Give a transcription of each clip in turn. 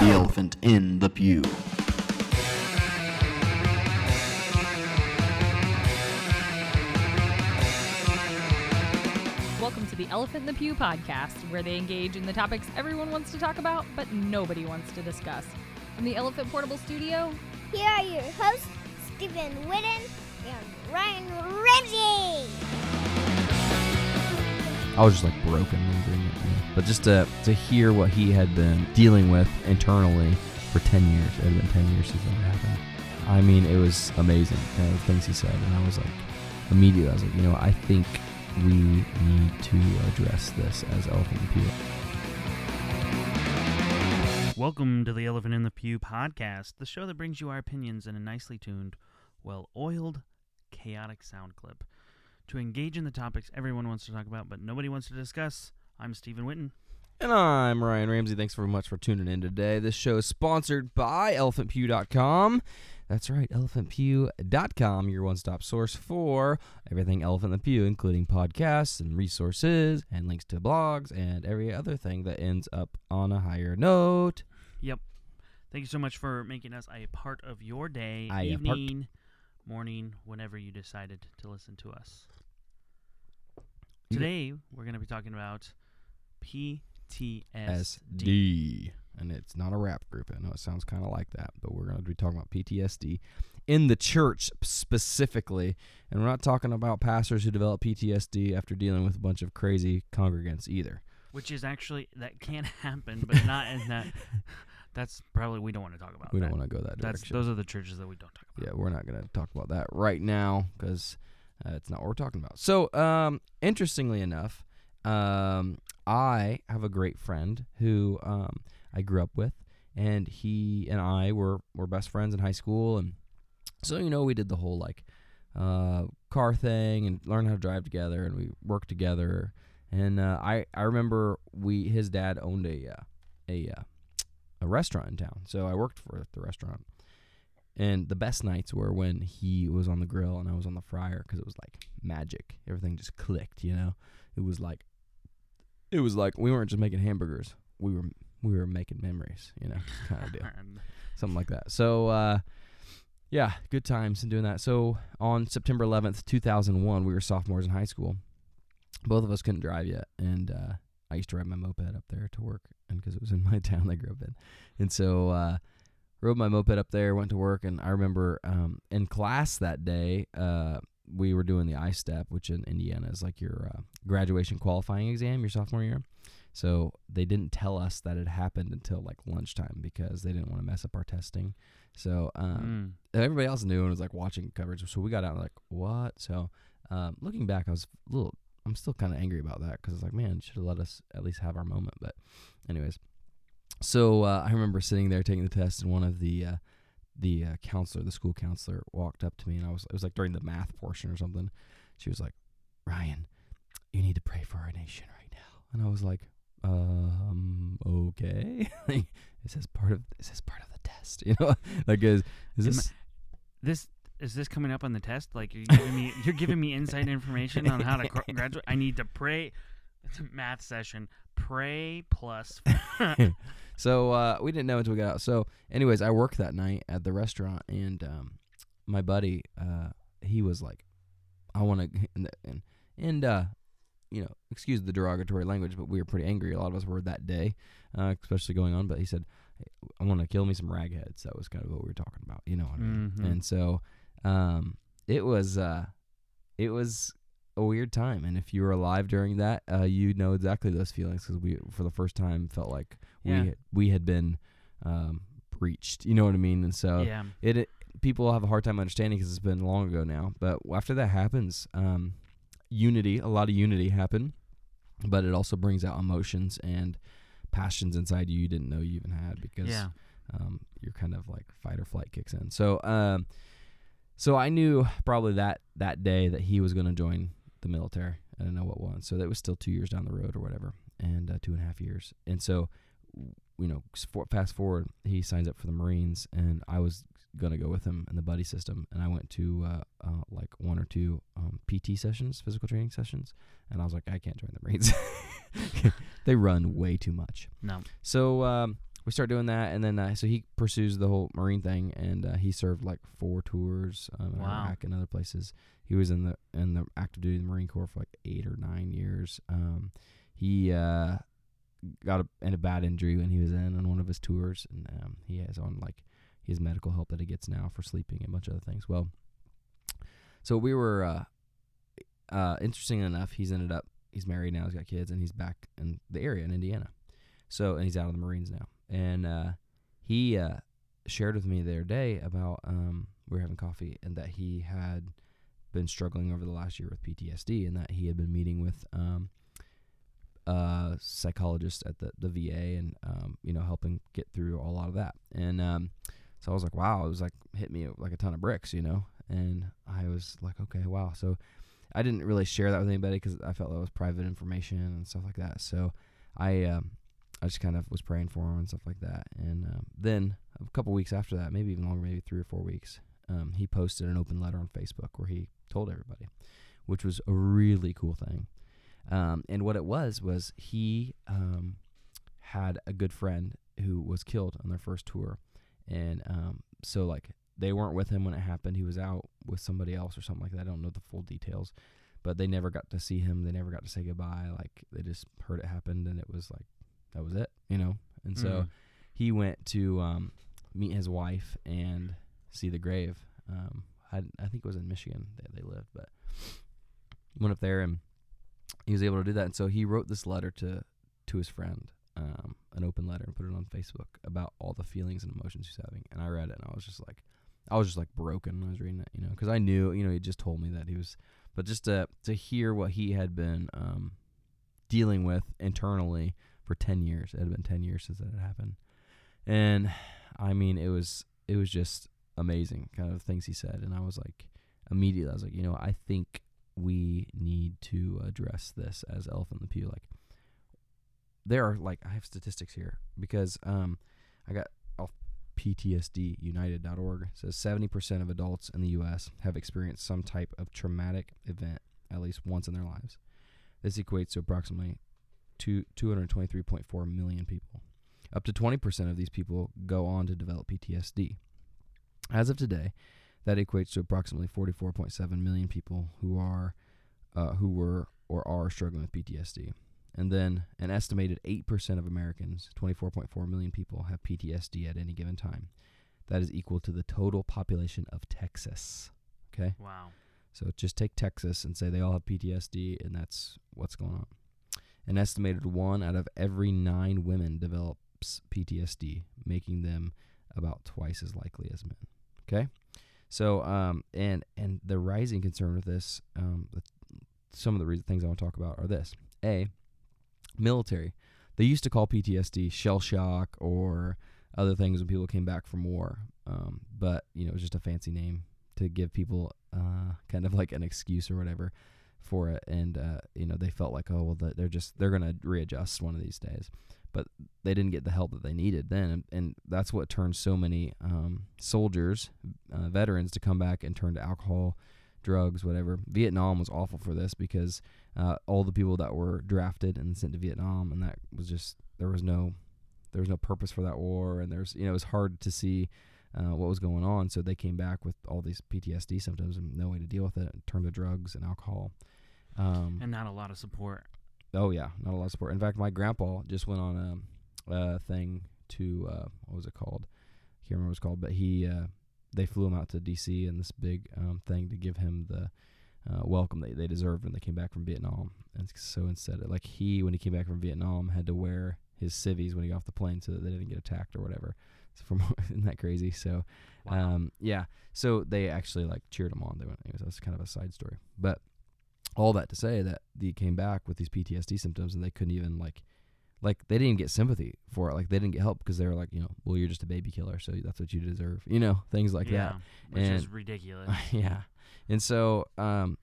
The elephant in the pew. Welcome to the Elephant in the Pew podcast, where they engage in the topics everyone wants to talk about, but nobody wants to discuss. From the Elephant Portable Studio, Here are your hosts, Stephen Whitten and Ryan Ramsey. I was just like broken remembering it. yeah. But just to to hear what he had been dealing with internally for ten years. It had been ten years since that happened. I mean, it was amazing. Uh, the things he said, and I was like, immediately, I was like, you know, I think we need to address this as Elephant and Pew. Welcome to the Elephant in the Pew podcast, the show that brings you our opinions in a nicely tuned, well oiled, chaotic sound clip. To engage in the topics everyone wants to talk about but nobody wants to discuss, I'm Stephen Witten. And I'm Ryan Ramsey. Thanks very much for tuning in today. This show is sponsored by ElephantPew.com. That's right, ElephantPew.com, your one stop source for everything Elephant in the Pew, including podcasts and resources and links to blogs and every other thing that ends up on a higher note. Yep. Thank you so much for making us a part of your day, part. evening, morning, whenever you decided to listen to us. Today, we're going to be talking about PTSD. SD. And it's not a rap group. I know it sounds kind of like that, but we're going to be talking about PTSD in the church specifically. And we're not talking about pastors who develop PTSD after dealing with a bunch of crazy congregants either. which is actually that can happen, but not in that. That's probably we don't want to talk about. That. We that. don't want to go that That's direction. those are the churches that we don't talk about. yeah, we're not going to talk about that right now because uh, it's not what we're talking about. So, um, interestingly enough, um, I have a great friend who um, I grew up with, and he and I were were best friends in high school, and so you know we did the whole like uh, car thing and learned how to drive together, and we worked together. And uh, I I remember we his dad owned a uh, a uh, a restaurant in town, so I worked for the restaurant. And the best nights were when he was on the grill and I was on the fryer because it was like magic. Everything just clicked, you know. It was like, it was like we weren't just making hamburgers. We were we were making memories, you know, kind of deal, something like that. So, uh, yeah, good times and doing that. So on September 11th, 2001, we were sophomores in high school. Both of us couldn't drive yet, and uh, I used to ride my moped up there to work, and because it was in my town I grew up in, and so. Uh, rode my moped up there, went to work, and I remember um, in class that day, uh, we were doing the ISTEP, which in Indiana is like your uh, graduation qualifying exam, your sophomore year. So they didn't tell us that it happened until like lunchtime because they didn't want to mess up our testing. So um, mm, everybody else knew and was like watching coverage. So we got out and like, what? So um, looking back, I was a little, I'm still kind of angry about that because it's like, man, should have let us at least have our moment. But, anyways, so uh, I remember sitting there taking the test, and one of the uh, the uh, counselor, the school counselor, walked up to me, and I was it was like during the math portion or something. She was like, Ryan, you need to pray for our nation right now, and I was like, um, okay. is this part of is this part of the test? You know, like is is this this is this coming up on the test? Like you're giving me you're giving me inside information on how to graduate. I need to pray. It's a math session. Pray plus. so uh, we didn't know until we got out. So, anyways, I worked that night at the restaurant, and um, my buddy, uh, he was like, "I want to," and and, and uh, you know, excuse the derogatory language, but we were pretty angry. A lot of us were that day, uh, especially going on. But he said, hey, "I want to kill me some ragheads." That was kind of what we were talking about, you know what I mean? Mhm. And so, um, it was, uh, it was a weird time. And if you were alive during that, uh, you know exactly those feelings because we, for the first time, felt like Yeah. we had, we had been um, breached. You know what I mean? And so yeah. it, it people have a hard time understanding because it's been long ago now. But after that happens, um, unity, a lot of unity happened, but it also brings out emotions and passions inside you you didn't know you even had because Yeah. um, you're kind of like fight or flight kicks in. So, um, so I knew probably that that day that he was going to join the military. I don't know what one. So that was still two years down the road or whatever, and uh, two and a half years. And so, you know, for- fast forward, he signs up for the Marines, and I was gonna go with him in the buddy system, and I went to uh, uh, like one or two um, PT sessions, physical training sessions, and I was like, I can't join the Marines. they run way too much. No. So um, we start doing that, and then uh, so he pursues the whole marine thing, and uh, he served like four tours um, in Wow. Iraq and other places. He was in the in the active duty of the Marine Corps for like eight or nine years. Um, he uh, got a, in a bad injury when he was in on one of his tours, and um, he has on like his medical help that he gets now for sleeping and a bunch of other things. Well, so we were uh, uh, interesting enough. He's ended up he's married now. He's got kids, and he's back in the area in Indiana. So and he's out of the Marines now, and uh, he uh, shared with me the other day about um, we were having coffee, and that he had been struggling over the last year with PTSD, and that he had been meeting with um, a psychologist at the, the VA, and um, you know helping get through a lot of that. And um, so I was like, wow, it was like hit me like a ton of bricks, you know. And I was like, okay, wow. So I didn't really share that with anybody because I felt that was private information and stuff like that. So I um, I just kind of was praying for him and stuff like that. And um, then a couple weeks after that, maybe even longer, maybe three or four weeks, um, he posted an open letter on Facebook where he told everybody, which was a really cool thing. Um, and what it was was he um, had a good friend who was killed on their first tour, and um, so like they weren't with him when it happened. He was out with somebody else or something like that. I don't know the full details, but they never got to see him. They never got to say goodbye. Like they just heard it happened, and it was like that was it, you know. And so Mm. he went to um, meet his wife and see the grave. Um, I, I think it was in Michigan that they lived, but went up there and he was able to do that. And so he wrote this letter to to his friend, um, an open letter, and put it on Facebook about all the feelings and emotions he's having. And I read it, and I was just like, I was just like broken when I was reading it, you know, because I knew, you know, he just told me that he was, but just to to hear what he had been um, dealing with internally for ten years. It had been ten years since that had happened, and I mean, it was it was just amazing, kind of things he said, and I was like, immediately, I was like, you know, I think we need to address this as elephant in the pew. Like, there are like I have statistics here because um, I got off PTSDUnited.org says 70% of adults in the U.S. have experienced some type of traumatic event at least once in their lives. This equates to approximately two, 223.4 million people. Up to 20% of these people go on to develop PTSD. As of today, that equates to approximately 44.7 million people who are uh, who were or are struggling with PTSD. And then an estimated 8% of Americans, 24.4 million people, have PTSD at any given time. That is equal to the total population of Texas. Okay? Wow. So just take Texas and say they all have PTSD, and that's what's going on. An estimated one out of every nine women develops PTSD, making them about twice as likely as men. Okay, so um, and and the rising concern with this, um, some of the reason, things I want to talk about are this: a, military. They used to call PTSD shell shock or other things when people came back from war, um, but you know it was just a fancy name to give people uh, kind of like an excuse or whatever for it, and uh, you know they felt like oh well they're just they're gonna readjust one of these days, but they didn't get the help that they needed then, and, that's what turned so many um, soldiers, uh, veterans, to come back and turn to alcohol, drugs, whatever. Vietnam was awful for this because uh, all the people that were drafted and sent to Vietnam, and that was just there was no there was no purpose for that war, and there's you know it was hard to see uh, what was going on. So they came back with all these PTSD symptoms and no way to deal with it. and Turned to drugs and alcohol. Um, And not a lot of support. oh yeah, not a lot of support. In fact, my grandpa just went on a, a thing to uh, what was it called? Can't remember what it's called, but he uh, they flew him out to D.C. in this big um, thing to give him the uh, welcome they, they deserved when they came back from Vietnam. And so instead, like he when he came back from Vietnam had to wear his civvies when he got off the plane so that they didn't get attacked or whatever. So from isn't that crazy? So Wow. um, yeah. So they actually like cheered him on. They went. Anyways, that's kind of a side story. But all that to say that he came back with these PTSD symptoms and they couldn't even like, like they didn't get sympathy for it. Like they didn't get help because they were like, you know, well, you're just a baby killer, so that's what you deserve. You know, things like yeah, which is ridiculous. yeah. And so, um,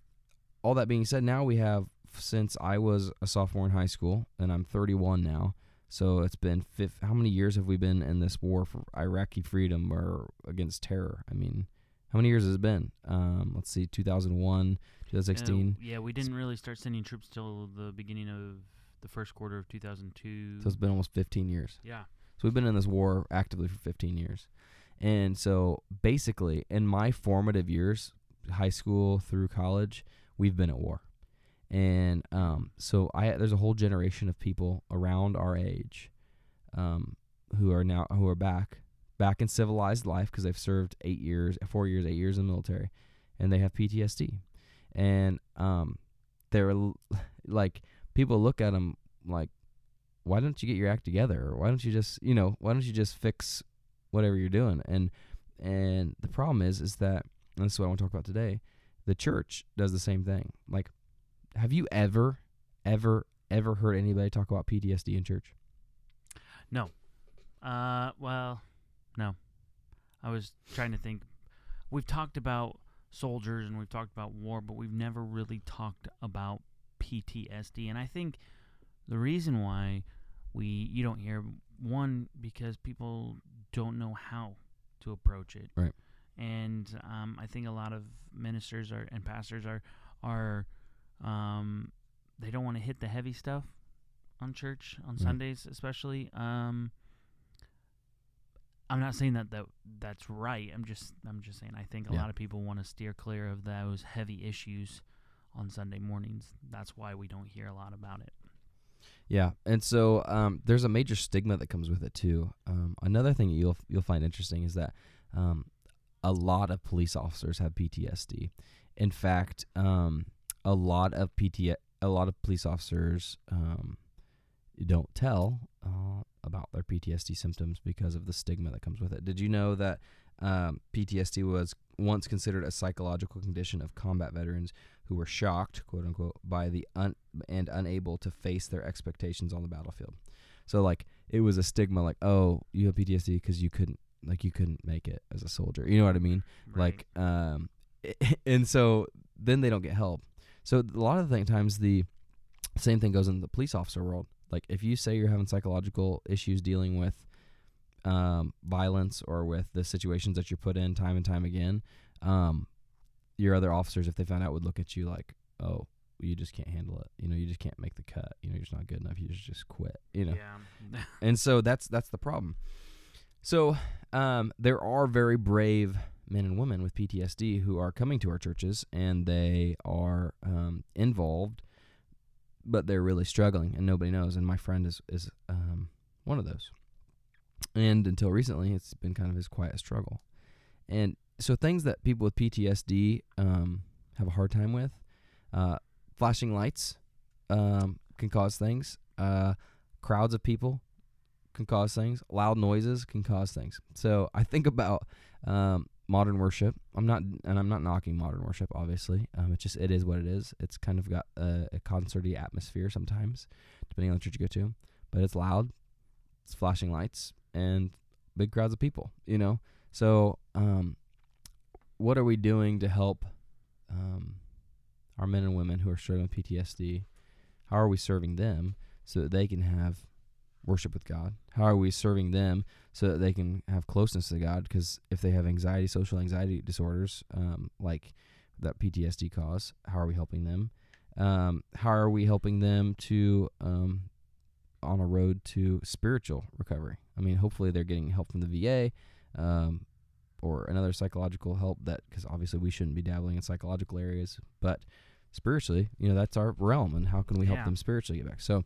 all that being said, now we have since I was a sophomore in high school and I'm 31 now. So it's been fifth. How many years have we been in this war for Iraqi freedom or against terror? I mean, how many years has it been? Um, let's see, 2001, Uh, 2016. yeah, we didn't really start sending troops till the beginning of the first quarter of 2002. So it's been almost 15 years. yeah. So we've been in this war actively for 15 years. And so basically, in my formative years, high school through college, we've been at war. And um, so I there's a whole generation of people around our age um, who are now who are back back in civilized life because they've served eight years, four years, eight years in the military, and they have PTSD. And um, they're like people look at them like, why don't you get your act together? Or why don't you just you know why don't you just fix whatever you're doing? And and the problem is is that and this is what I want to talk about today. The church does the same thing. Like, have you ever, ever, ever heard anybody talk about PTSD in church? No. Uh, well, no. I was trying to think. We've talked about soldiers and we've talked about war, but we've never really talked about PTSD. And I think the reason why we you don't hear one because people don't know how to approach it. Right. And um, I think a lot of ministers are and pastors are are um, they don't want to hit the heavy stuff on church on. Sundays, especially. Um, I'm not saying that, that that's right. I'm just I'm just saying I think a Yeah. lot of people want to steer clear of those heavy issues on Sunday mornings. That's why we don't hear a lot about it. Yeah, and so um, there's a major stigma that comes with it too. Um, another thing you'll you'll find interesting is that um, a lot of police officers have PTSD. In fact, um, a lot of PT a lot of police officers um, don't tell uh, about their PTSD symptoms because of the stigma that comes with it. Did you know that um, PTSD was once considered a psychological condition of combat veterans who were shocked, quote unquote, by the un- and unable to face their expectations on the battlefield. So like it was a stigma, like oh, you have PTSD because you couldn't like you couldn't make it as a soldier. You know what I mean? Like um, and so then they don't get help. So a lot of the times the same thing goes in the police officer world. Like if you say you're having psychological issues dealing with um, violence or with the situations that you're put in time and time again, um, your other officers, if they found out, would look at you like, oh, you just can't handle it. You know, you just can't make the cut. You know, you're just not good enough. You just just quit. You know, yeah. and so that's that's the problem. So um, there are very brave men and women with PTSD who are coming to our churches and they are um, involved, but they're really struggling and nobody knows. And my friend is is um, one of those. And until recently, it's been kind of his quiet struggle. And so things that people with PTSD um, have a hard time with, uh, flashing lights um, can cause things. Uh, crowds of people can cause things. Loud noises can cause things. So I think about um, modern worship. I'm not, and I'm not knocking modern worship. Obviously, um, it just it is what it is. It's kind of got a, a concerty atmosphere sometimes, depending on the church you go to. But it's loud. It's flashing lights and big crowds of people. You know. So um, what are we doing to help um, our men and women who are struggling with PTSD? How are we serving them so that they can have worship with God? How are we serving them so that they can have closeness to God? Because if they have anxiety, social anxiety disorders, um, like that PTSD cause, how are we helping them? Um, how are we helping them to um, on a road to spiritual recovery? I mean, hopefully they're getting help from the VA um, or another psychological help. That because obviously we shouldn't be dabbling in psychological areas, but spiritually, you know, that's our realm, and how can we help Yeah. them spiritually get back? So,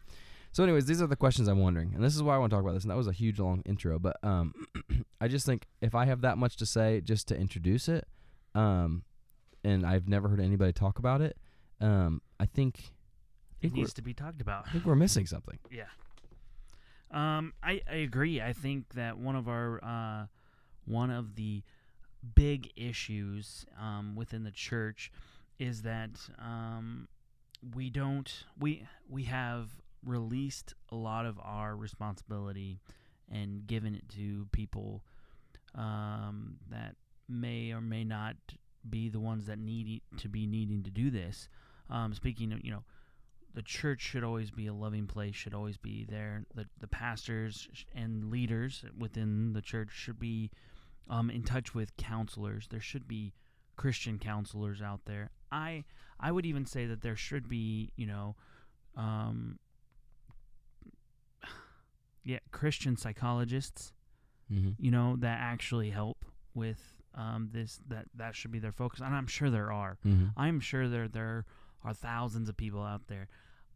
so anyways, these are the questions I'm wondering, and this is why I want to talk about this. And that was a huge long intro, but um, I just think if I have that much to say just to introduce it, um, and I've never heard anybody talk about it, um, I think, It needs to be talked about. I think we're missing something. Yeah. Um, I, I agree. I think that one of our uh, one of the big issues um, within the church is that um, we don't we we have released a lot of our responsibility and given it to people um, that may or may not be the ones that need to be needing to do this. Um, speaking of, you know, the church should always be a loving place, should always be there. The, the pastors and leaders within the church should be um, in touch with counselors. There should be Christian counselors out there. I I would even say that there should be, you know, um, yeah, Christian psychologists, Mm-hmm. you know, that actually help with um, this. That that should be their focus, and I'm sure there are. Mm-hmm. I'm sure there there are thousands of people out there.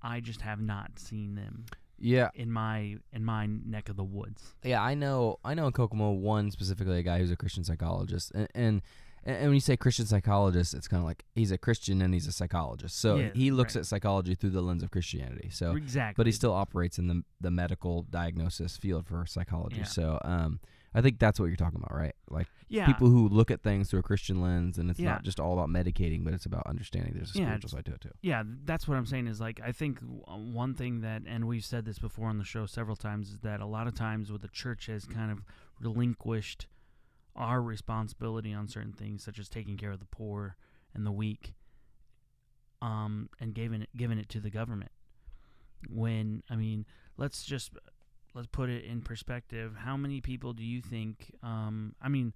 I just have not seen them Yeah, in my in my neck of the woods. yeah. I know. I know in Kokomo one specifically a guy who's a Christian psychologist, and and, and when you say Christian psychologist, it's kind of like he's a Christian and he's a psychologist. So Yeah, he looks right. at psychology through the lens of Christianity. So exactly. but he still operates in the the medical diagnosis field for psychology. Yeah. So um, I think that's what you're talking about, right? Like yeah, people who look at things through a Christian lens, and it's Yeah. not just all about medicating, but it's about understanding there's a Yeah, spiritual side to it too. Yeah, that's what I'm saying is like I think one thing that and we've said this before on the show several times is that a lot of times what the church has kind of relinquished our responsibility on certain things such as taking care of the poor and the weak um and giving it giving it to the government. When I mean, let's just let's put it in perspective. How many people do you think um I mean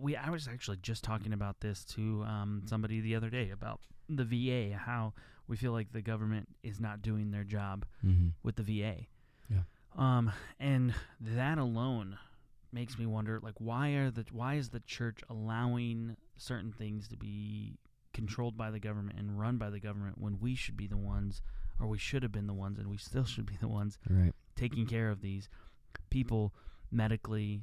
we I was actually just talking about this to um, somebody the other day about the VA, how we feel like the government is not doing their job Mm-hmm. with the VA. Yeah. Um, and that alone makes me wonder, like, why are the why is the church allowing certain things to be controlled by the government and run by the government when we should be the ones, or we should have been the ones, and we still should be the ones Right. taking care of these people medically,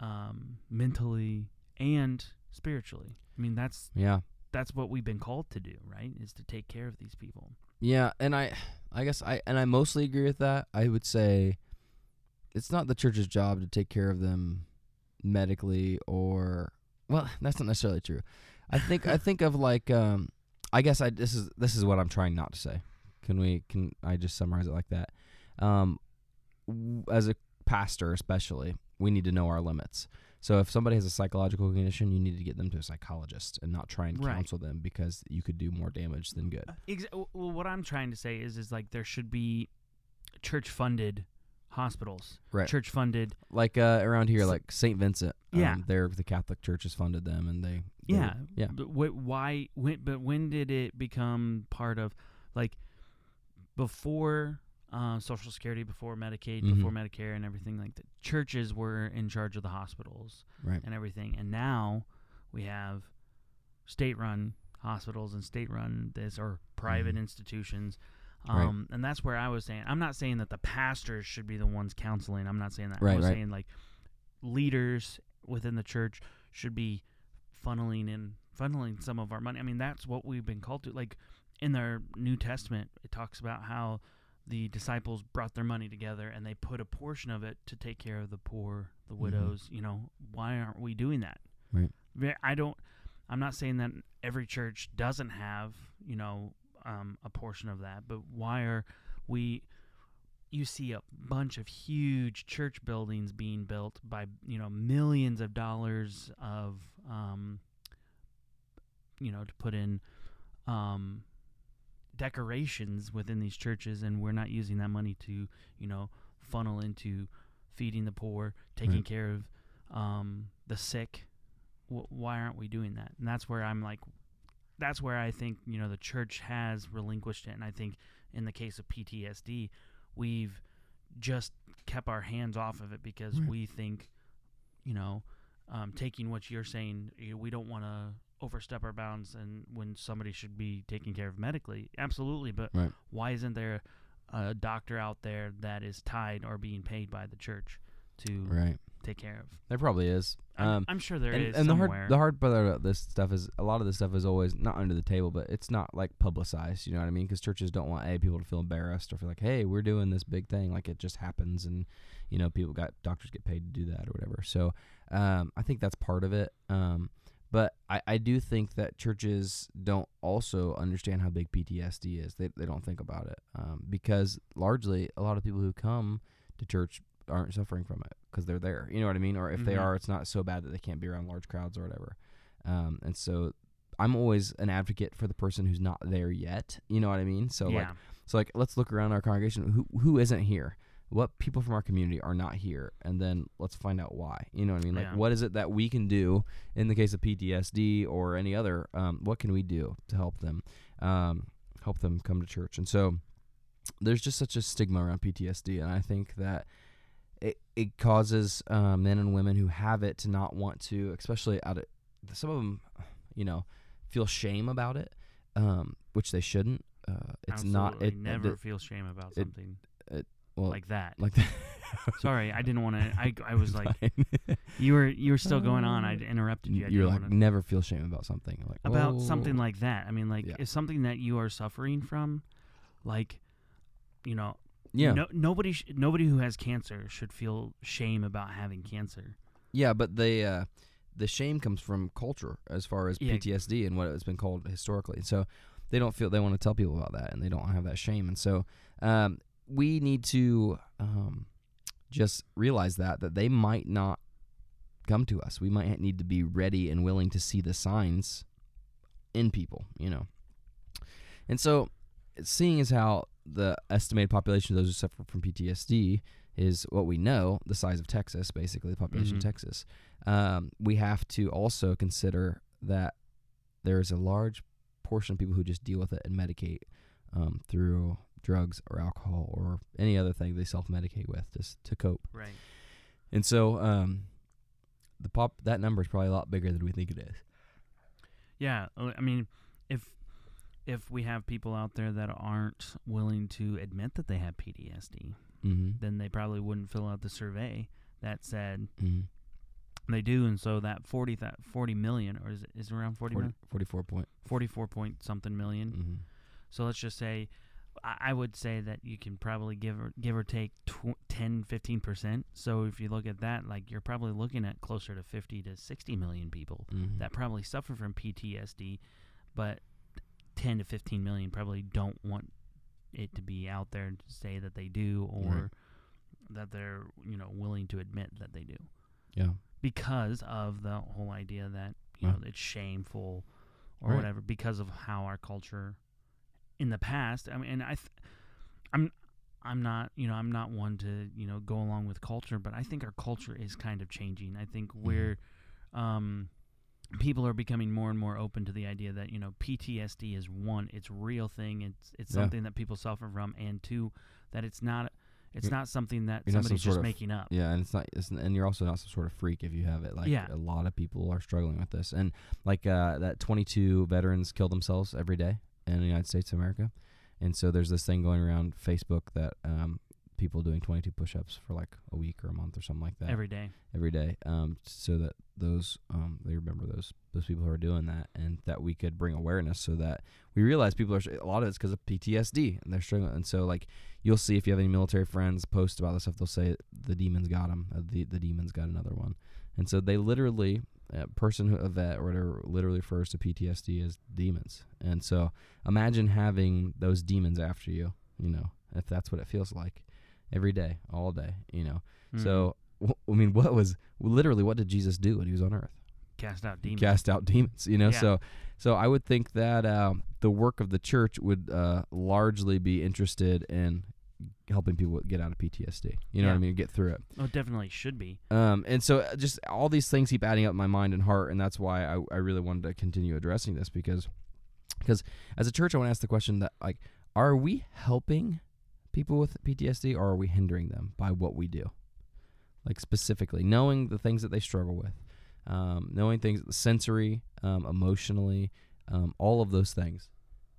um, mentally, and spiritually. I mean, that's Yeah. that's what we've been called to do, right? Is to take care of these people. Yeah, and I, I guess I and I mostly agree with that. I would say, it's not the church's job to take care of them medically or well, that's not necessarily true. I think I think of like um, I guess I this is this is what I'm trying not to say. Can we can I just summarize it like that? Um, w- as a pastor, especially, we need to know our limits. So if somebody has a psychological condition, you need to get them to a psychologist and not try and Right. counsel them because you could do more damage than good. Exa- well, what I'm trying to say is, is like there should be church-funded hospitals, Right. church-funded. like uh, around here, like Saint Vincent. Um, Yeah. they're the Catholic Church has funded them, and they. they- Yeah, yeah. But wh- why? When, but when did it become part of, like, before uh, Social Security, before Medicaid, Mhm. before Medicare, and everything like that? Churches were in charge of the hospitals Right. and everything, and now we have state-run hospitals and state-run this or private Mhm. institutions. Right. Um, and that's where I was saying I'm not saying that the pastors should be the ones counseling. I'm not saying that. Right, I was right. saying like leaders within the church should be funneling in funneling some of our money. I mean, that's what we've been called to. Like in their New Testament, it talks about how the disciples brought their money together and they put a portion of it to take care of the poor, the Mhm. widows. You know, why aren't we doing that? Right. I don't. I'm not saying that every church doesn't have, you know, um, a portion of that, but why are we? You see a bunch of huge church buildings being built by you know millions of dollars of, um, you know, to put in um, decorations within these churches, and we're not using that money to you know funnel into feeding the poor, taking Right. care of um, the sick. Wh- why aren't we doing that? And that's where I'm like, that's where I think you know the church has relinquished it, and I think in the case of PTSD, we've just kept our hands off of it because Right. we think, you know, um, taking what you're saying, we don't want to overstep our bounds, and when somebody should be taken care of medically, absolutely. But Right. why isn't there a doctor out there that is tied or being paid by the church to Right. Take care of? There probably is. I'm, Um, I'm sure there and, is and the hard the hard part about this stuff is a lot of this stuff is always not under the table, but it's not like publicized. You know what I mean? Because churches don't want a people to feel embarrassed or feel like, hey, we're doing this big thing, like it just happens, and you know, people got doctors get paid to do that or whatever. So um, I think that's part of it. Um, but I, I do think that churches don't also understand how big PTSD is. They they don't think about it um, because largely a lot of people who come to church aren't suffering from it because they're there. You know what I mean? Or if they Mhm. are, it's not so bad that they can't be around large crowds or whatever. Um, and so I'm always an advocate for the person who's not there yet. You know what I mean? So like so like let's look around our congregation. Who who isn't here? What people from our community are not here, and then let's find out why. You know what I mean? Like Yeah. what is it that we can do in the case of PTSD or any other? Um, what can we do to help them, um, help them come to church? And so, there's just such a stigma around PTSD, and I think that it it causes uh, men and women who have it to not want to, especially out of some of them, you know, feel shame about it, um, which they shouldn't. Uh, it's not. Absolutely It never it- feel shame about it- something well, like that. like that. Sorry, I didn't want to. I, I was like, you were you were still going on. I interrupted you. I You're like wanna- never feel shame about something. Like about oh. something like that. I mean, like Yeah. if something that you are suffering from, like, you know, yeah, no, nobody sh- nobody who has cancer should feel shame about having cancer. yeah, but they uh, the shame comes from culture as far as Yeah. PTSD and what it's been called historically. So they don't feel they want to tell people about that, and they don't have that shame. And so um, we need to um, just realize that that they might not come to us. We might need to be ready and willing to see the signs in people, you know. And so, seeing as how the estimated population of those who suffer from PTSD is what we know, the size of Texas, basically the population Mhm. of Texas, um, we have to also consider that there is a large portion of people who just deal with it and medicate um, through drugs or alcohol or any other thing they self-medicate with just to cope. Right. And so, um, the pop that number is probably a lot bigger than we think it is. Yeah. uh, I mean, if if we have people out there that aren't willing to admit that they have PTSD, Mm-hmm. then they probably wouldn't fill out the survey that said Mm-hmm. they do. And so that 40, th- 40 million, or is it, is it around 40 million? 44 point. 44 point something 1000000 Mm-hmm. So let's just say, I, I would say that you can probably give or give or take tw- 10, 15 percent. So if you look at that, like you're probably looking at closer to 50 to 60 million people Mm-hmm. that probably suffer from PTSD, but 10 to 15 million probably don't want it to be out there to say that they do or Right. that they're, you know, willing to admit that they do Yeah. because of the whole idea that, you Right. know, it's shameful or Right. whatever because of how our culture in the past, I mean, and I th- I'm I'm not, you know, I'm not one to, you know, go along with culture, but I think our culture is kind of changing. I think Mm-hmm. we're um people are becoming more and more open to the idea that you know PTSD is one, it's real thing. It's it's Yeah. something that people suffer from, and two, that it's not it's You're- not something that you're some somebody's just of- making up. Yeah, and it's not, it's, and you're also not some sort of freak if you have it. Like Yeah. a lot of people are struggling with this, and like uh, that 22 veterans kill themselves every day in the United States of America, and so there's this thing going around Facebook that um, people doing 22 push-ups for like a week or a month or something like that. Every day, every day, um, so that those um, they remember those those people who are doing that, and that we could bring awareness so that we realize people are a lot of it's because of PTSD and they're struggling, and so like you'll see if you have any military friends post about this stuff, they'll say the demons got him, uh, the the demons got another one, and so they literally a person who a vet or whatever literally refers to PTSD as demons, and so imagine having those demons after you, you know, if that's what it feels like every day, all day, you know. Mhm. So, I mean, what was literally what did Jesus do when he was on earth? cast out demons. Cast out demons. You know, Yeah. so so I would think that uh, the work of the church would uh, largely be interested in helping people get out of PTSD. You know what I mean? Get through it. Oh, definitely should be. Um, and so uh, just all these things keep adding up in my mind and heart, and that's why I, I really wanted to continue addressing this because because as a church, I want to ask the question that like, are we helping people with PTSD or are we hindering them by what we do? Like specifically, knowing the things that they struggle with, um, knowing things sensory, um, emotionally, um, all of those things,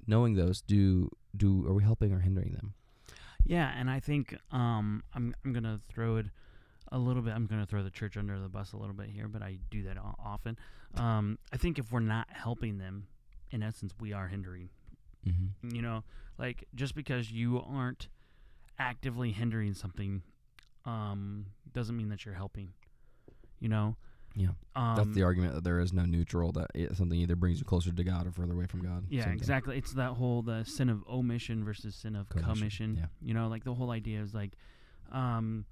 knowing those, do do are we helping or hindering them? Yeah, and I think um, I'm I'm gonna throw it a little bit. I'm gonna throw the church under the bus a little bit here, but I do that often. Um, I think if we're not helping them, in essence, we are hindering. Mm-hmm. You know, like just because you aren't actively hindering something, um, doesn't mean that you're helping. You know. Yeah. Um, That's the argument that there is no neutral. That it, something either brings you closer to God or further away from God. Yeah, Same thing. exactly. It's that whole the sin of omission versus sin of Commission, commission. yeah. You know, like the whole idea is like um,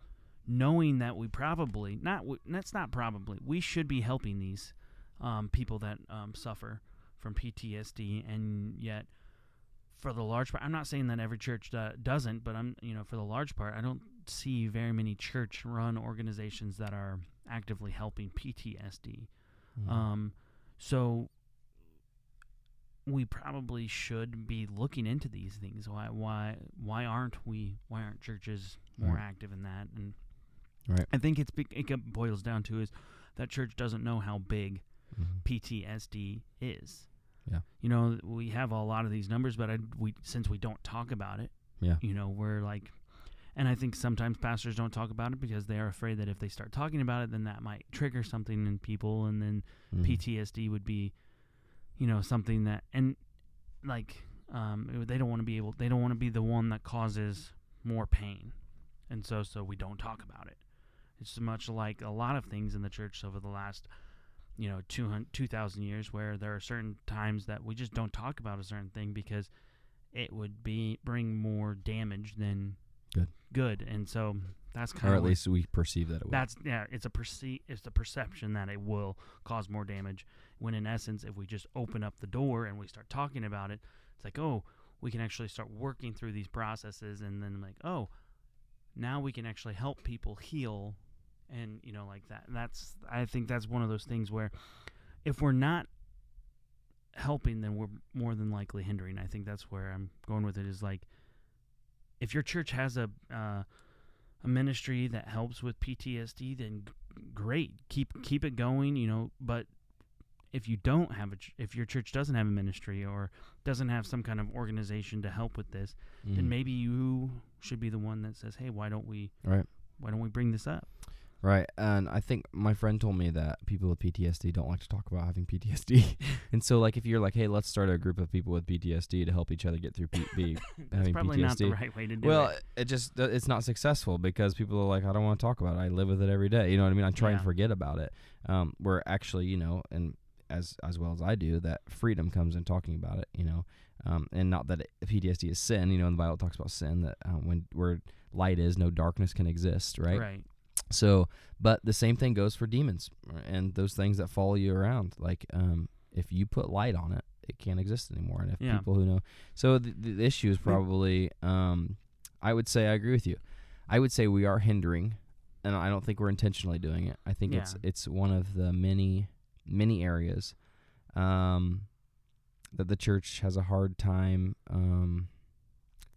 knowing that we probably not w- that's not probably we should be helping these um, people that um, suffer from PTSD, and yet for the large part, I'm not saying that every church do- doesn't, but I'm you know for the large part, I don't see very many church-run organizations that are actively helping PTSD. Mhm. Um, so we probably should be looking into these things. Why why why aren't we why aren't churches more Right. active in that? And Right. I think it's be- it boils down to is that church doesn't know how big Mhm. PTSD is. Yeah. You know, we have a lot of these numbers, but I, we since we don't talk about it, Yeah. you know, we're like, and I think sometimes pastors don't talk about it because they are afraid that if they start talking about it, then that might trigger something in people, and then Mhm. PTSD would be, you know, something that and like um, they don't want to be able, they don't want to be the one that causes more pain, and so so we don't talk about it. It's much like a lot of things in the church over the last, you know, 200, 2,000 years where there are certain times that we just don't talk about a certain thing because it would be bring more damage than Good. Good, and so that's kind Or of at least we perceive that it will. that's yeah, it's a perce- it's a perception that it will cause more damage. When in essence, if we just open up the door and we start talking about it, it's like oh, we can actually start working through these processes, and then like oh, now we can actually help people heal, and you know like that. That's I think that's one of those things where if we're not helping, then we're more than likely hindering. I think that's where I'm going with it. Is like if your church has a uh, a ministry that helps with PTSD, then great, keep keep it going. You know, but if you don't have a, ch- if your church doesn't have a ministry or doesn't have some kind of organization to help with this, then Mhm. maybe you should be the one that says, "Hey, why don't we, Right. why don't we bring this up?" Right, and I think my friend told me that people with PTSD don't like to talk about having PTSD, and so like if you're like, hey, let's start a group of people with PTSD to help each other get through P- B, That's having probably not the right way to do well, it. it just it's not successful because people are like, I don't want to talk about it. I live with it every day. You know what I mean? I try and forget about it. Um, where actually, you know, and as as well as I do, that freedom comes in talking about it. You know, um, and not that it, PTSD is sin. You know, in the Bible it talks about sin that um, when where light is, no darkness can exist. Right. right. So, but the same thing goes for demons and those things that follow you around. Like, um, if you put light on it, it can't exist anymore. And if Yeah. people who know, so the, the issue is probably, um, I would say I agree with you. I would say we are hindering, and I don't think we're intentionally doing it. I think it's Yeah. it's one of the many many areas, um, that the church has a hard time, um,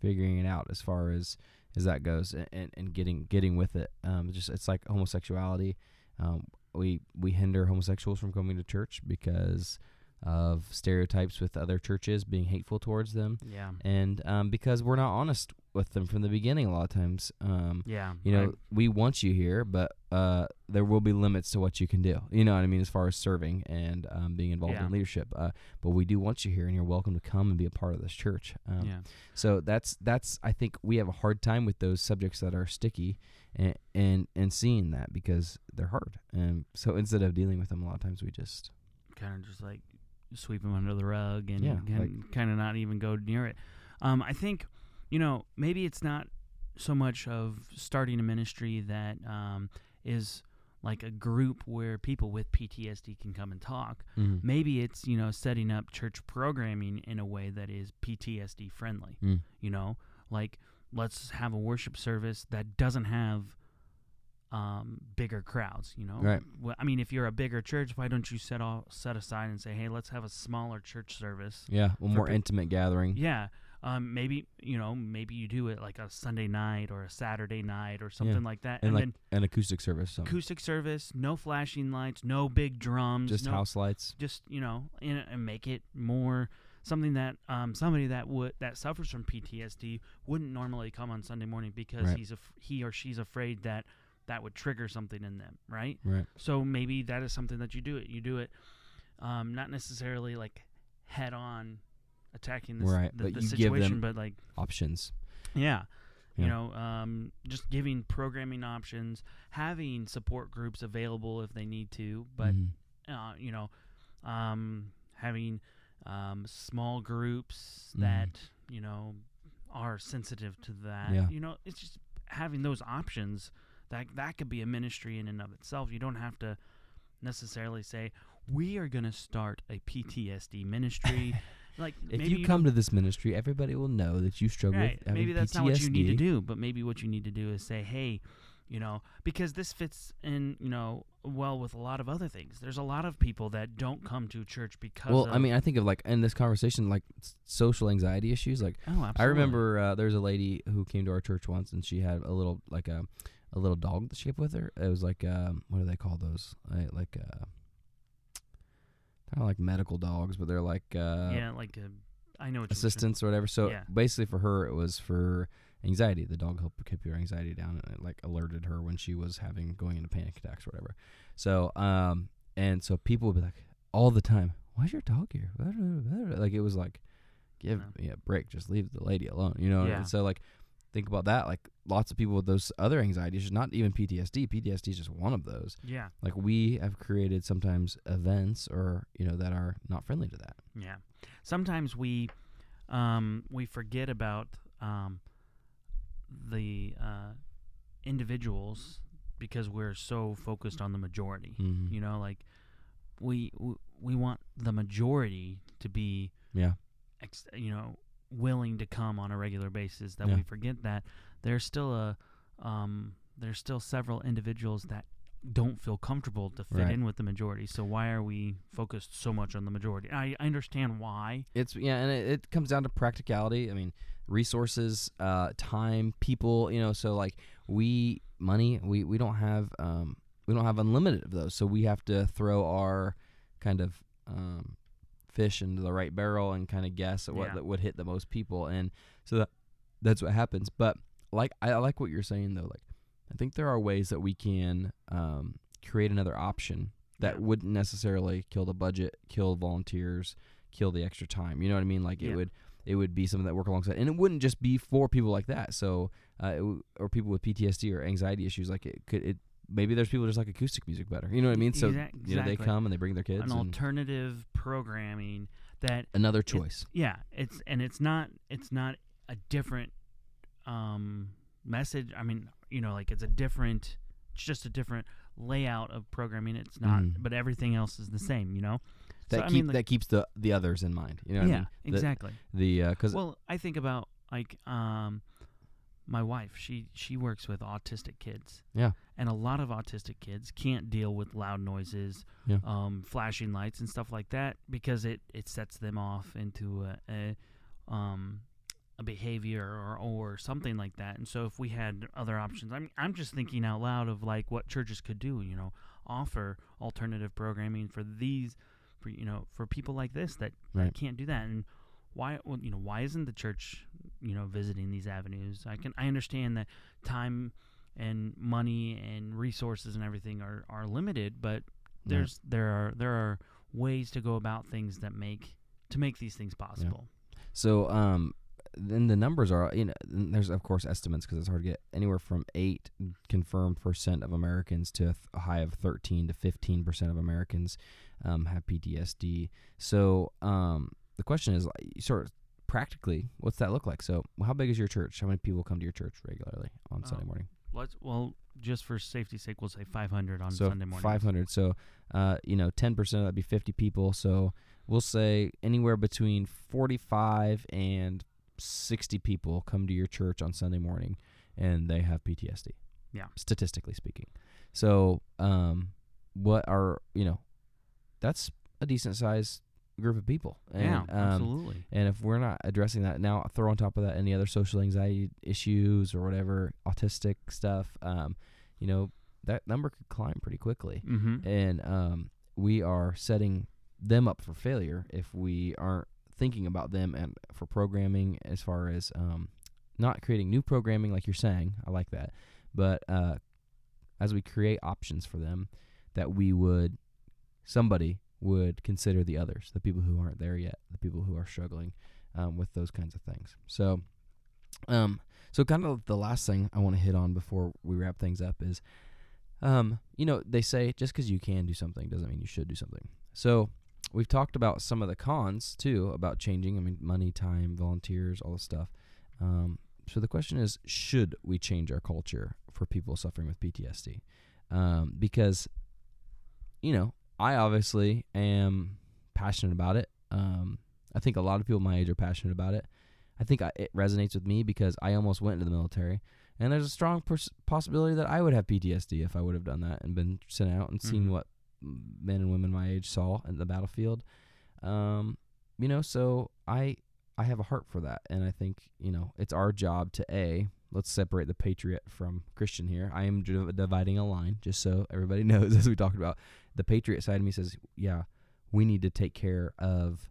figuring it out as far as as that goes and, and, getting getting with it. Um, just it's like homosexuality. Um, we we hinder homosexuals from coming to church because of stereotypes with other churches being hateful towards them, Yeah. and um, because we're not honest with them from the beginning. A lot of times, um, Yeah. you know, I- we want you here, but uh, there will be limits to what you can do. You know what I mean, as far as serving and um, being involved Yeah. in leadership. Uh, but we do want you here, and you're welcome to come and be a part of this church. Um, yeah. so that's that's I think we have a hard time with those subjects that are sticky and and, and seeing that because they're hard. And so instead of dealing with them, a lot of times we just kind of just like sweep them under the rug and Yeah, kind, kind of not even go near it. Um, I think, you know, maybe it's not so much of starting a ministry that um, is like a group where people with PTSD can come and talk. Maybe it's, you know, setting up church programming in a way that is PTSD friendly. Mm. You know, like let's have a worship service that doesn't have um, bigger crowds. You know, Right. Well, I mean, if you're a bigger church, why don't you set all set aside and say, hey, let's have a smaller church service? yeah, a more pe- intimate gathering. Yeah. Um, maybe you know, maybe you do it like a Sunday night or a Saturday night or something like that, and and, like then an acoustic service, so acoustic service, no flashing lights, no big drums, just no, house lights. just you know, and, and make it more something that um, somebody that would that suffers from PTSD wouldn't normally come on Sunday morning because Right. he's af- he or she's afraid that that would trigger something in them, right? Right. So maybe that is something that you do it. You do it, um, not necessarily like head on attacking this, Right, the, but the you give situation, them- but like Options. yeah. You Yeah. know, um, just giving programming options, having support groups available if they need to, but Mhm. uh, you know, um, having um, small groups Mhm. that you know are sensitive to that. Yeah. You know, it's just having those options that that could be a ministry in and of itself. You don't have to necessarily say we are going to start a PTSD ministry. like if maybe you come to this ministry, everybody will know that you struggle right, with maybe that's PTSD. not what you need to do, but maybe what you need to do is say, hey. you know, because this fits in, you know, well with a lot of other things. There's a lot of people that don't come to church because Well, I mean, I think of like in this conversation, like social anxiety issues. Like oh, absolutely. I remember uh, there was a lady who came to our church once, and she had a little like a a little dog that she kept with her. It was like um, what do they call those? Uh, like uh, kind of like medical dogs, but they're like uh, yeah, like a, I know what you're assistants or whatever. So Yeah. basically, for her, it was for anxiety. The dog helped keep her anxiety down, and it like alerted her when she was having going into panic attacks or whatever. So um, and so people would be like all the time, "Why's your dog here?" Like it was like, give Yeah. me a break, just leave the lady alone, you know. Yeah. And so like. Think about that. Like lots of people with those other anxieties, not even PTSD. PTSD is just one of those. Yeah, Like we have created sometimes events or you know that are not friendly to that. yeah. Sometimes we, um, we forget about um, the uh, individuals because we're so focused on the majority. Mhm. You know, like we w- we want the majority to be, Yeah. ex- you know, willing to come on a regular basis. That Yeah. we forget that there's still a, um, there's still several individuals that don't feel comfortable to fit Right. in with the majority. So why are we focused so much on the majority? I, I understand why. It's yeah, and it, it comes down to practicality. I mean, resources, uh, time, people. You know, so like we money, we we don't have um we don't have unlimited of those, so we have to throw our kind of um fish into the right barrel and kind of guess at what Yeah. that would hit the most people, and so that that's what happens. But like I, I like what you're saying though. Like I think there are ways that we can um create another option that Yeah. wouldn't necessarily kill the budget, kill volunteers, kill the extra time. You know what I mean? Like it would it would be something that work alongside, and it wouldn't just be for people like that. So uh, w- or people with PTSD or anxiety issues. Like it could it maybe there's people who just like acoustic music better. You know what I mean? So Exac- you know they come and they bring their kids. An alternative programming that another it- choice. yeah, it's and it's not it's not a different um message. I mean, you know, like it's a different it's just a different layout of programming. It's not Mhm. but everything else is the same, you know? that so, I mean, like- that keeps the the others in mind. You know what yeah, I mean? The- exactly. The because well, I think about like um my wife, she she works with autistic kids. Yeah. And a lot of autistic kids can't deal with loud noises, Yeah. um, flashing lights and stuff like that because it, it sets them off into a, a um a behavior or, or something like that. And so if we had other options, I'm I'm just thinking out loud of like what churches could do, you know, offer alternative programming for these for you know, for people like this that, that can't do that. And why well, you know, why isn't the church, you know, visiting these avenues? I can I understand that time and money and resources and everything are, are limited, but there's there are there are ways to go about things that make to make these things possible. So, um, then the numbers are, you know, there's of course estimates because it's hard to get anywhere from eight confirmed percent of Americans to a, a high of 13 to 15 percent of Americans um, have PTSD. So, um, the question is, like, sort of practically, what's that look like? So, how big is your church? How many people come to your church regularly on Oh, Sunday morning? Let's well, just for safety's sake, we'll say 500 on so Sunday morning. 500. So, uh, you know, 10 percent of that'd be 50 people. So, we'll say anywhere between 45 and 60 people come to your church on Sunday morning and they have PTSD. Yeah. Statistically speaking. So, um, what are, you know, that's a decent sized group of people. And, yeah, um, absolutely. and if we're not addressing that now, throw on top of that any other social anxiety issues or whatever, autistic stuff, um, you know, that number could climb pretty quickly. Mm-hmm. And um, we are setting them up for failure if we aren't thinking about them and for programming as far as um, not creating new programming like you're saying. I like that. But uh, as we create options for them, that we would, somebody would consider the others, the people who aren't there yet, the people who are struggling um, with those kinds of things. So, um, so kind of the last thing I want to hit on before we wrap things up is, um, you know, they say just because you can do something doesn't mean you should do something. So we've talked about some of the cons too about changing. I mean, money, time, volunteers, all this stuff. Um, so the question is, should we change our culture for people suffering with PTSD? Um, because, you know, I obviously am passionate about it. Um, I think a lot of people my age are passionate about it. I think I, it resonates with me because I almost went into the military, And there's a strong pers- possibility that I would have PTSD if I would have done that and been sent out and seen Mhm. what men and women my age saw in the battlefield. Um, you know, so I I have a heart for that, and I think you know it's our job to a let's separate the patriot from Christian here. I am dividing a line just so everybody knows as we talked about. The patriot side of me says, yeah, we need to take care of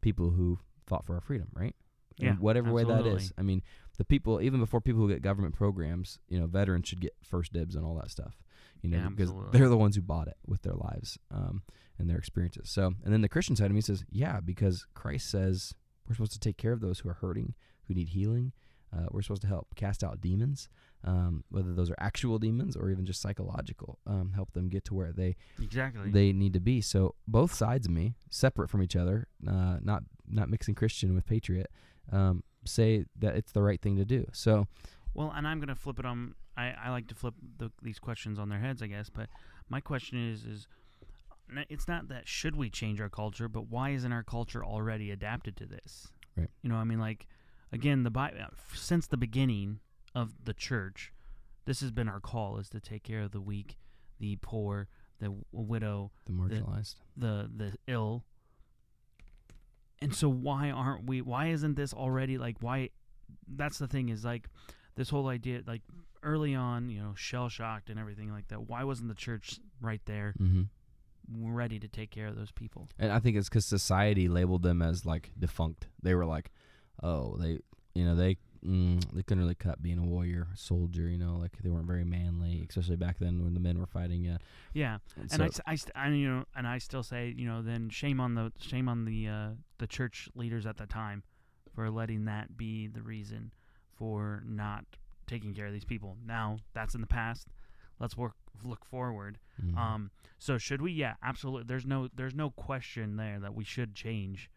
people who fought for our freedom, right? In Yeah, whatever way that is. I mean, the people even before people who get government programs, you know, veterans should get first dibs on all that stuff. You know, Yeah, because absolutely. they're the ones who bought it with their lives um, and their experiences. So, and then the Christian side of me says, yeah, because Christ says we're supposed to take care of those who are hurting, who need healing. Uh, we're supposed to help cast out demons, um, whether those are actual demons or even just psychological. Um, help them get to where they Exactly. they need to be. So both sides of me, separate from each other, uh, not not mixing Christian with patriot, um, say that it's the right thing to do. So Well, and I'm gonna flip it on. I, I like to flip the, these questions on their heads, I guess. But my question is, is it's not that should we change our culture, but why isn't our culture already adapted to this? Right. You know, I mean, like again, the Bible since the beginning of the church, this has been our call: is to take care of the weak, the poor, the w- widow, the marginalized. the the ill. And so why aren't we why isn't this already like why that's the thing is like this whole idea like early on, you know, shell shocked and everything like that. Why wasn't the church right there mm-hmm. ready to take care of those people? And I think it's because society labeled them as like defunct. They were like, oh, they, you know, they mm, they couldn't really cut being a warrior, soldier. You know, like they weren't very manly, especially back then when the men were fighting. Uh, Yeah. and And I, so- I, st- I, you know, and I still say, you know, then shame on the shame on the uh, the church leaders at the time for letting that be the reason for not taking care of these people. Now that's in the past. Let's work look forward. Mhm. Um, so should we? Yeah, absolutely. There's no there's no question there that we should change.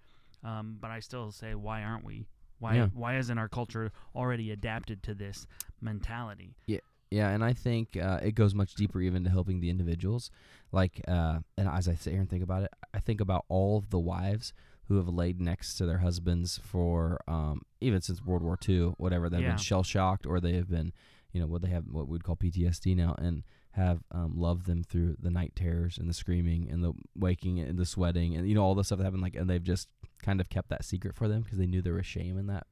Um, but I still say, why aren't we? Why Yeah. why isn't our culture already adapted to this mentality? Yeah, Yeah, and I think uh, it goes much deeper even to helping the individuals. Like, uh, and as I sit here and think about it, I think about all of the wives who have laid next to their husbands for um, even since World War II, whatever. They've Yeah. been shell shocked, or they have been, you know, what they have what we'd call PTSD now, and have um, loved them through the night terrors and the screaming and the waking and the sweating and you know all the stuff that happened. Like, and they've just kind of kept that secret for them because they knew there was shame in that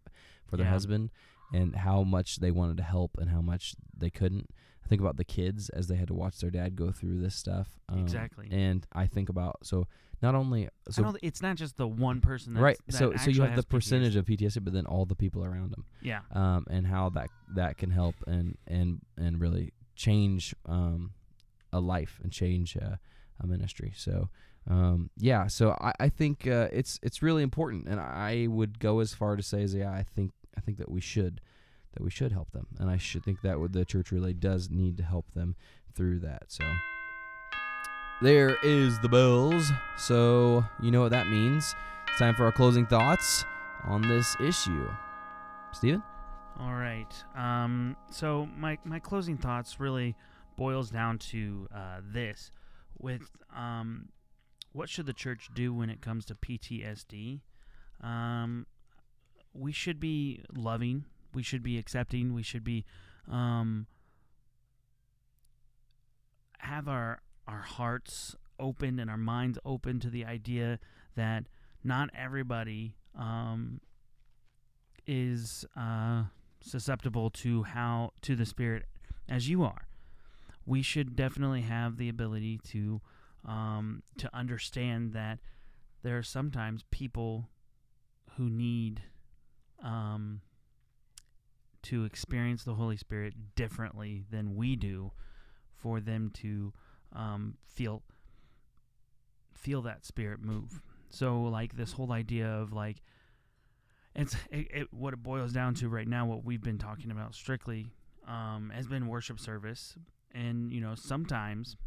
for their Yeah. husband and how much they wanted to help and how much they couldn't. I think about the kids as they had to watch their dad go through this stuff. um, Exactly. And I think about so not only so it's not just the one person. That's, right so so you have the percentage PTSD. of PTSD, but then all the people around them, Yeah. um, and how that that can help and and and really change um, a life and change uh, a ministry. So. Um, yeah, so I, I think uh, it's it's really important, and I would go as far to say, as yeah, I think I think that we should that we should help them, and I should think that the church really does need to help them through that. So there is the bells. So you know what that means. It's time for our closing thoughts on this issue. Steven? All right. Um, so my my closing thoughts really boils down to uh, this: with um, what should the church do when it comes to PTSD? Um, we should be loving. We should be accepting. We should be um, have our our hearts open and our minds open to the idea that not everybody um, is uh, susceptible to how to the spirit as you are. We should definitely have the ability to um, to understand that there are sometimes people who need um, to experience the Holy Spirit differently than we do, for them to um, feel feel that Spirit move. So, like this whole idea of like it's it, it, what it boils down to right now. What we've been talking about strictly um, has been worship service, and you know sometimes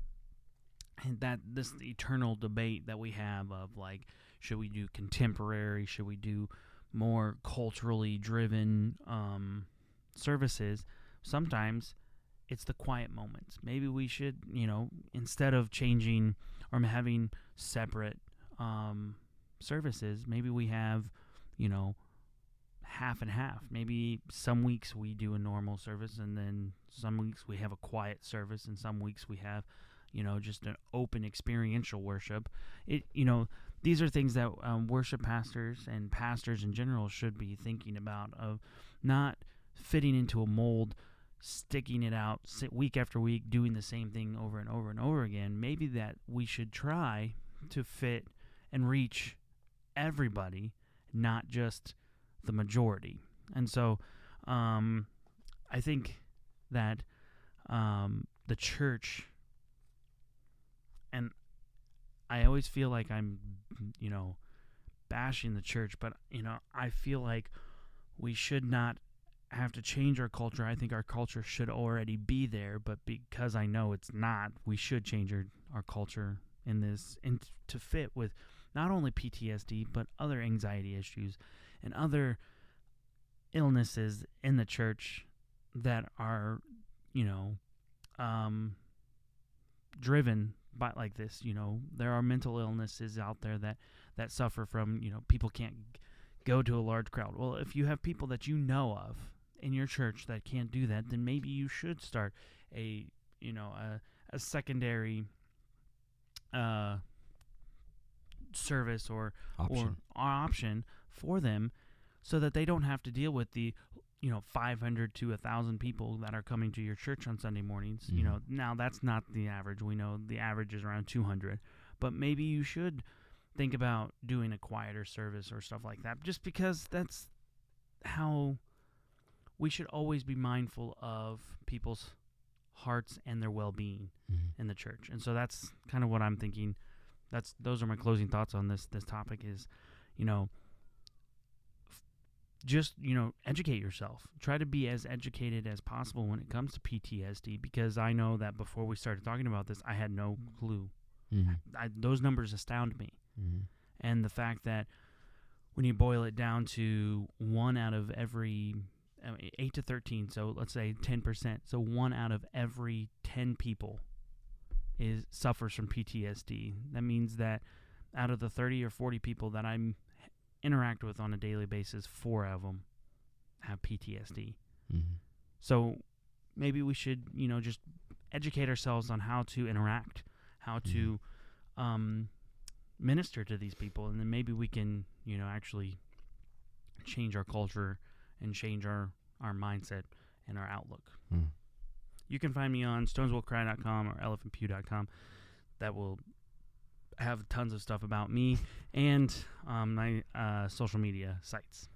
and that this eternal debate that we have of like should we do contemporary, should we do more culturally driven um, services. Sometimes it's the quiet moments. Maybe we should, you know, instead of changing or having separate um, services, maybe we have, you know, half and half. Maybe some weeks we do a normal service, and then some weeks we have a quiet service, and some weeks we have, you know, just an open experiential worship. It, you know, these are things that um, worship pastors and pastors in general should be thinking about of not fitting into a mold sticking it out week after week doing the same thing over and over and over again maybe that we should try to fit and reach everybody not just the majority and so um, i think that um, the church and i always feel like i'm you know bashing the church but you know i feel like we should not have to change our culture. I think our culture should already be there, but because I know it's not, we should change our, our culture in this and to fit with not only PTSD but other anxiety issues and other illnesses in the church that are, you know, um, driven by like this. You know, there are mental illnesses out there that that suffer from. You know, people can't go to a large crowd. Well, if you have people that you know of in your church that can't do that, then maybe you should start a you know a, a secondary uh, service or Option. or option for them, so that they don't have to deal with the you know 500 to 1000 people that are coming to your church on Sunday mornings. You Mhm. know, now that's not the average. We know the average is around 200, but maybe you should think about doing a quieter service or stuff like that just because that's how we should always be mindful of people's hearts and their well-being Mhm. in the church. And so that's kind of what I'm thinking. That's those are my closing thoughts on this this topic is, you know, just, you know, educate yourself. Try to be as educated as possible when it comes to PTSD because I know that before we started talking about this, I had no clue. Mhm. I, those numbers astound me. Mhm. And the fact that when you boil it down to one out of every I mean, 8 to 13, so let's say 10%. So one out of every 10 people is suffers from PTSD. That means that out of the 30 or 40 people that I interact with on a daily basis, 4 of them have PTSD. Mhm. So maybe we should, you know, just educate ourselves on how to interact, how to um, minister to these people, and then maybe we can, you know, actually change our culture and change our, our mindset and our outlook. Mm. You can find me on stoneswillcry.com or elephantpew.com. That will have tons of stuff about me and um, my uh, social media sites.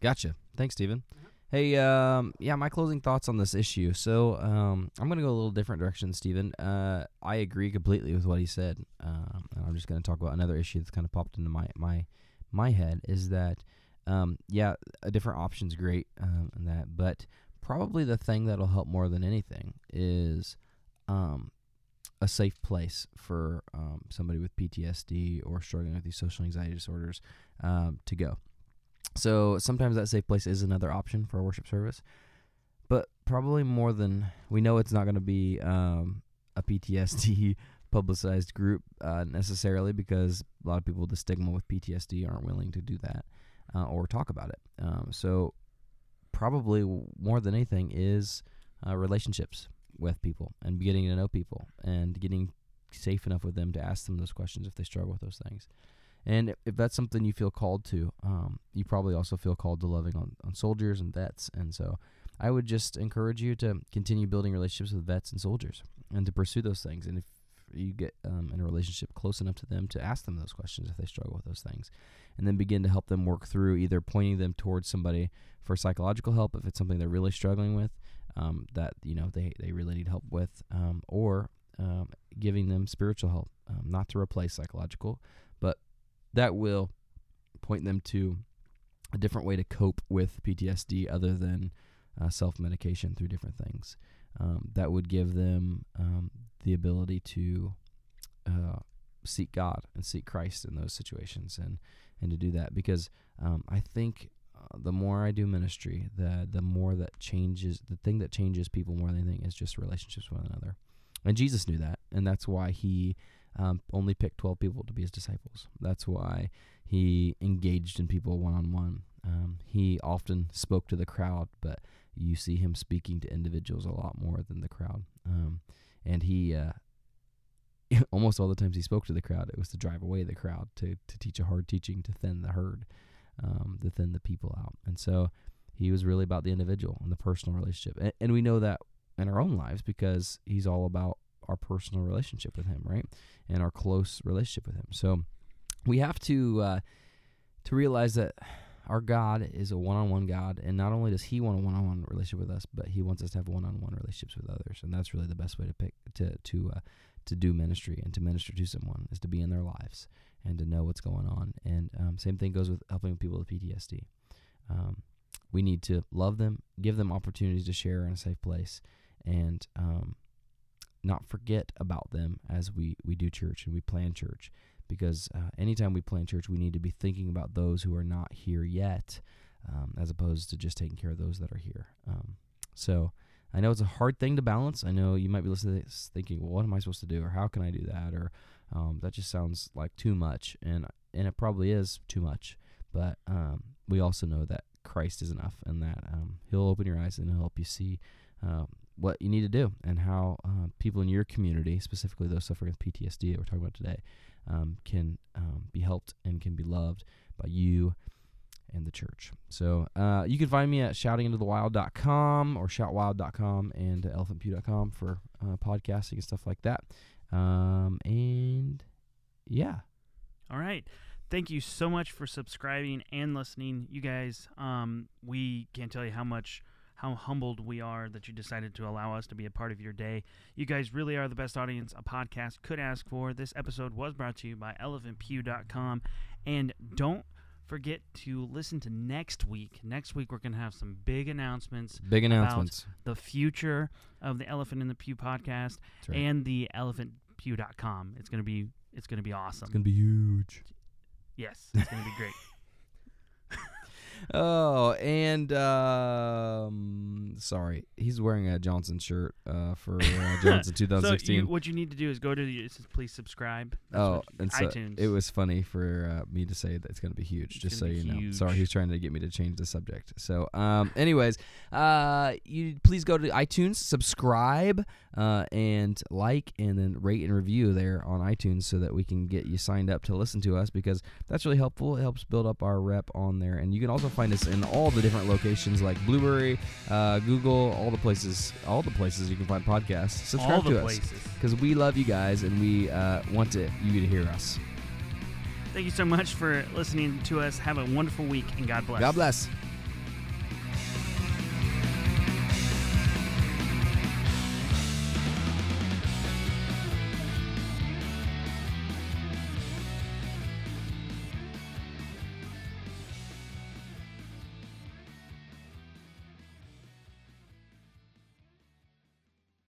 Gotcha. Thanks, Steven. Hey, um, yeah, my closing thoughts on this issue. So, um, I'm going to go a little different direction, Steven. Uh, I agree completely with what he said. Um, and I'm just going to talk about another issue that's kind of popped into my, my, my head is that, um, yeah, a different option's great, um, and that, but probably the thing that'll help more than anything is, um, a safe place for um, somebody with PTSD or struggling with these social anxiety disorders um, to go. So sometimes that safe place is another option for a worship service, but probably more than we know, it's not going to be um, a PTSD publicized group uh, necessarily because a lot of people with the stigma with PTSD aren't willing to do that uh, or talk about it. Um, so probably more than anything is uh, relationships with people and getting to know people and getting safe enough with them to ask them those questions if they struggle with those things. And if- that's something you feel called to, um, you probably also feel called to loving on, on soldiers and vets. And so I would just encourage you to continue building relationships with vets and soldiers and to pursue those things. And if you get um, in a relationship close enough to them to ask them those questions if they struggle with those things, and then begin to help them work through either pointing them towards somebody for psychological help if it's something they're really struggling with, um, that you know they, they really need help with, um, or um, giving them spiritual help, um, not to replace psychological, but that will point them to a different way to cope with PTSD other than uh, self medication through different things. Um, that would give them um, the ability to uh, seek God and seek Christ in those situations and, and to do that because um, I think the more I do ministry, the the more that changes the thing that changes people more than anything is just relationships with one another. And Jesus knew that, and that's why he um, only picked twelve people to be his disciples. That's why he engaged in people one on one. He often spoke to the crowd, but you see him speaking to individuals a lot more than the crowd. Um, and he, uh, almost all the times he spoke to the crowd, it was to drive away the crowd, to, to teach a hard teaching, to thin the herd, um, to thin the people out. And so he was really about the individual and the personal relationship. And, and we know that in our own lives because he's all about our personal relationship with him, right? And our close relationship with him. So we have to uh, to realize that our God is a one-on-one God, and not only does He want a one-on-one relationship with us, but He wants us to have one-on-one relationships with others, and that's really the best way to pick to to uh, to do ministry and to minister to someone is to be in their lives and to know what's going on. And um, same thing goes with helping people with PTSD. Um, we need to love them, give them opportunities to share in a safe place, and um, not forget about them as we, we do church and we plan church. Because uh, anytime we plan church, we need to be thinking about those who are not here yet, um, as opposed to just taking care of those that are here. Um, so I know it's a hard thing to balance. I know you might be listening to this thinking, well, what am I supposed to do? Or how can I do that? Or um, that just sounds like too much. And, and it probably is too much. But um, we also know that Christ is enough and that um, He'll open your eyes and He'll help you see uh, what you need to do and how uh, people in your community, specifically those suffering with PTSD that we're talking about today, um, can um, be helped and can be loved by you and the church. So uh, you can find me at shoutingintothewild.com or shoutwild.com and elephantpew.com for uh, podcasting and stuff like that. Um, and yeah. All right. Thank you so much for subscribing and listening. You guys, um, we can't tell you how much how humbled we are that you decided to allow us to be a part of your day. You guys really are the best audience a podcast could ask for. This episode was brought to you by elephantpew.com. And don't forget to listen to next week. Next week, we're going to have some big announcements. Big announcements. The future of the Elephant in the Pew podcast right. and the elephantpew.com. It's going to be it's going to be awesome. It's going to be huge. Yes, it's going to be great. Oh, and um, sorry, he's wearing a Johnson shirt uh, for uh, Johnson so 2016. you, what you need to do is go to the, it says please subscribe. That's oh, what- and so iTunes. it was funny for uh, me to say that it's going to be huge, It's just so you be know. Sorry, he's trying to get me to change the subject. So, um, anyways, uh, you please go to iTunes, subscribe, uh, and like, and then rate and review there on iTunes so that we can get you signed up to listen to us because that's really helpful. It helps build up our rep on there, and you can also find us in all the different locations like Blubrry, uh, Google, all the places, all the places you can find podcasts. Subscribe all the to us places. because we love you guys and we uh, want to, you to hear us. Thank you so much for listening to us. Have a wonderful week and God bless. God bless.